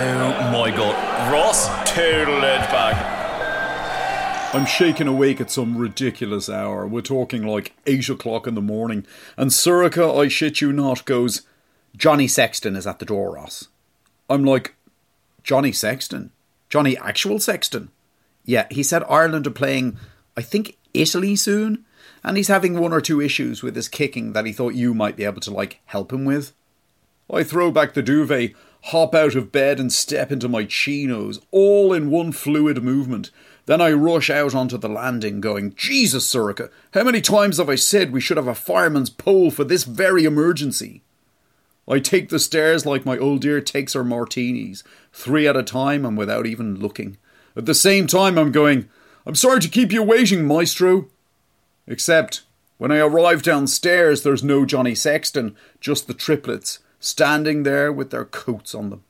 Oh my god. Ross total edge back. I'm shaken awake at some ridiculous hour. We're talking like 8 o'clock in the morning. And Sorcha, I shit you not, goes, Johnny Sexton is at the door, Ross. I'm like, Johnny Sexton? Johnny actual Sexton? Yeah, he said Ireland are playing, I think, Italy soon. And he's having one or two issues with his kicking that he thought you might be able to, like, help him with. I throw back the duvet, hop out of bed, and step into my chinos, all in one fluid movement. Then I rush out onto the landing, going, Jesus, Sorcha, how many times have I said we should have a fireman's pole for this very emergency? I take the stairs like my old dear takes her martinis, three at a time and without even looking. At the same time, I'm going, I'm sorry to keep you waiting, maestro. Except, when I arrive downstairs, there's no Johnny Sexton, just the triplets, standing there with their coats on them.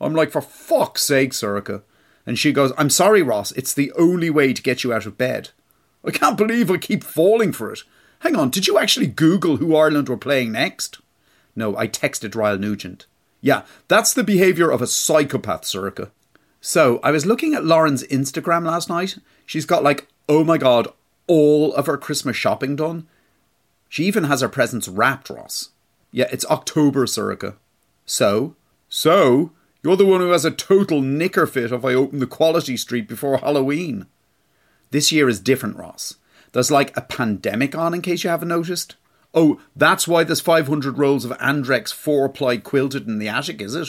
I'm like, for fuck's sake, Sorcha. And she goes, I'm sorry, Ross, it's the only way to get you out of bed. I can't believe I keep falling for it. Hang on, did you actually Google who Ireland were playing next? No, I texted Ryle Nugent. Yeah, that's the behaviour of a psychopath, Sorcha. So, I was looking at Lauren's Instagram last night. She's got like, oh my god, all of her Christmas shopping done. She even has her presents wrapped, Ross. Yeah, it's October, Sorcha. So? So? You're the one who has a total knicker fit if I open the Quality Street before Halloween. This year is different, Ross. There's like a pandemic on, in case you haven't noticed. Oh, that's why there's 500 rolls of Andrex 4 ply quilted in the attic, is it?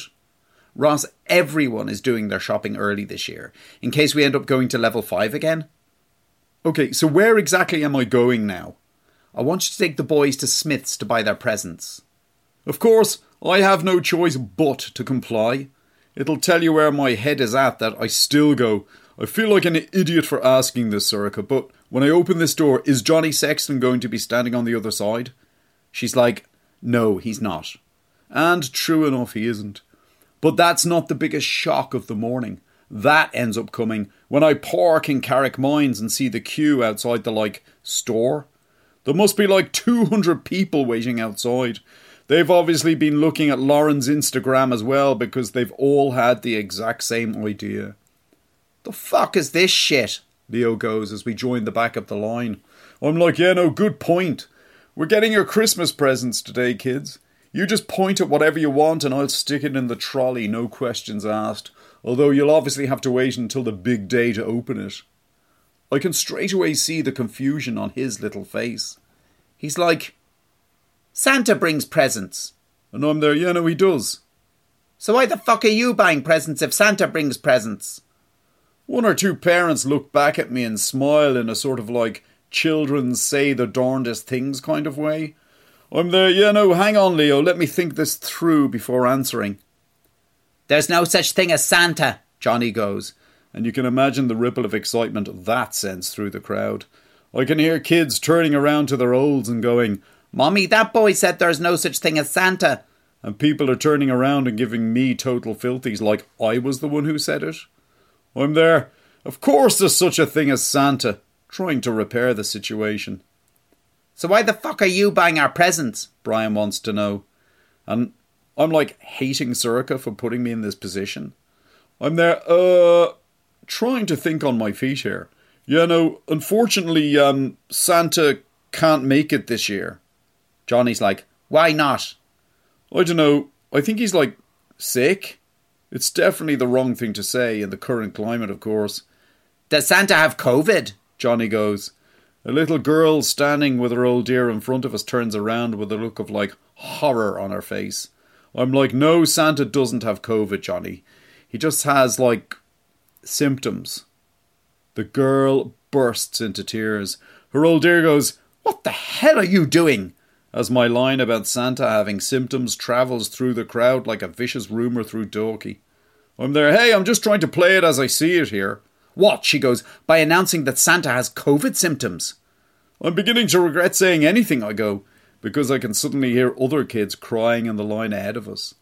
Ross, everyone is doing their shopping early this year, in case we end up going to level 5 again. Okay, so where exactly am I going now? I want you to take the boys to Smyths to buy their presents. Of course, I have no choice but to comply. It'll tell you where my head is at that I still go, I feel like an idiot for asking this, Sorcha, but when I open this door, is Johnny Sexton going to be standing on the other side? She's like, No, he's not. And true enough, he isn't. But that's not the biggest shock of the morning. That ends up coming when I park in Carrickmines and see the queue outside the, like, store. There must be like 200 people waiting outside. They've obviously been looking at Lauren's Instagram as well because they've all had the exact same idea. The fuck is this shit? Leo goes as we join the back of the line. I'm like, yeah, no, good point. We're getting your Christmas presents today, kids. You just point at whatever you want and I'll stick it in the trolley, no questions asked. Although you'll obviously have to wait until the big day to open it. I can straight away see the confusion on his little face. He's like, Santa brings presents. And I'm there, yeah, no, he does. So why the fuck are you buying presents if Santa brings presents? One or two parents look back at me and smile in a sort of like children say the darndest things kind of way. I'm there, yeah, no, hang on, Leo, let me think this through before answering. There's no such thing as Santa, Johnny goes, and you can imagine the ripple of excitement that sends through the crowd. I can hear kids turning around to their olds and going, Mommy, that boy said there's no such thing as Santa. And people are turning around and giving me total filthies like I was the one who said it. I'm there. Of course there's such a thing as Santa, trying to repair the situation. So why the fuck are you buying our presents? Brian wants to know. And I'm like hating Sorcha for putting me in this position. I'm there, uh, trying to think on my feet here. Yeah, no, unfortunately, um, Santa can't make it this year. Johnny's like, why not? I don't know. I think he's like sick. It's definitely the wrong thing to say in the current climate, of course. Does Santa have COVID? Johnny goes. A little girl standing with her old dear in front of us turns around with a look of like horror on her face. I'm like, no, Santa doesn't have COVID, Johnny. He just has like symptoms. The girl bursts into tears. Her old dear goes, What the hell are you doing? As my line about Santa having symptoms travels through the crowd like a vicious rumour through Dalkey. I'm there, hey, I'm just trying to play it as I see it here. What? She goes, by announcing that Santa has COVID symptoms. I'm beginning to regret saying anything, I go, because I can suddenly hear other kids crying in the line ahead of us.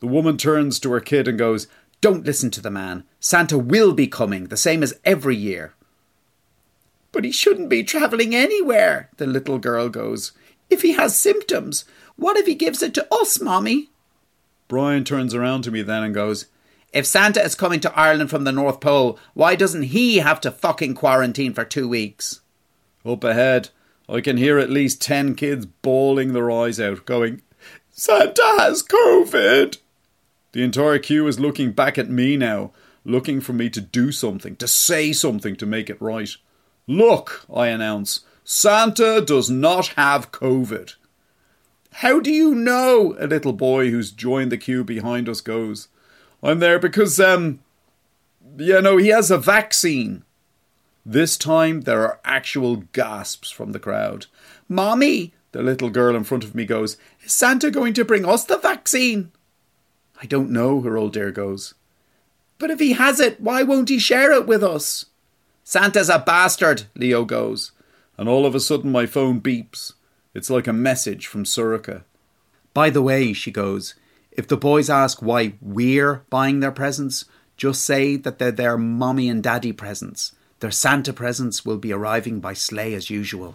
The woman turns to her kid and goes, Don't listen to the man. Santa will be coming, the same as every year. But he shouldn't be travelling anywhere, the little girl goes. If he has symptoms, what if he gives it to us, Mommy? Brian turns around to me then and goes, If Santa is coming to Ireland from the North Pole, why doesn't he have to fucking quarantine for two weeks? Up ahead, I can hear at least ten kids bawling their eyes out, going, Santa has COVID. The entire queue is looking back at me now, looking for me to do something, to say something to make it right. Look, I announce, Santa does not have COVID. How do you know? A little boy who's joined the queue behind us goes. I'm there because, um, you know, he has a vaccine. This time there are actual gasps from the crowd. Mommy, the little girl in front of me goes, Is Santa going to bring us the vaccine? I don't know, her old dear goes. But if he has it, why won't he share it with us? Santa's a bastard, Leo goes. And all of a sudden my phone beeps. It's like a message from Sorcha. By the way, she goes, if the boys ask why we're buying their presents, just say that they're their mommy and daddy presents. Their Santa presents will be arriving by sleigh as usual.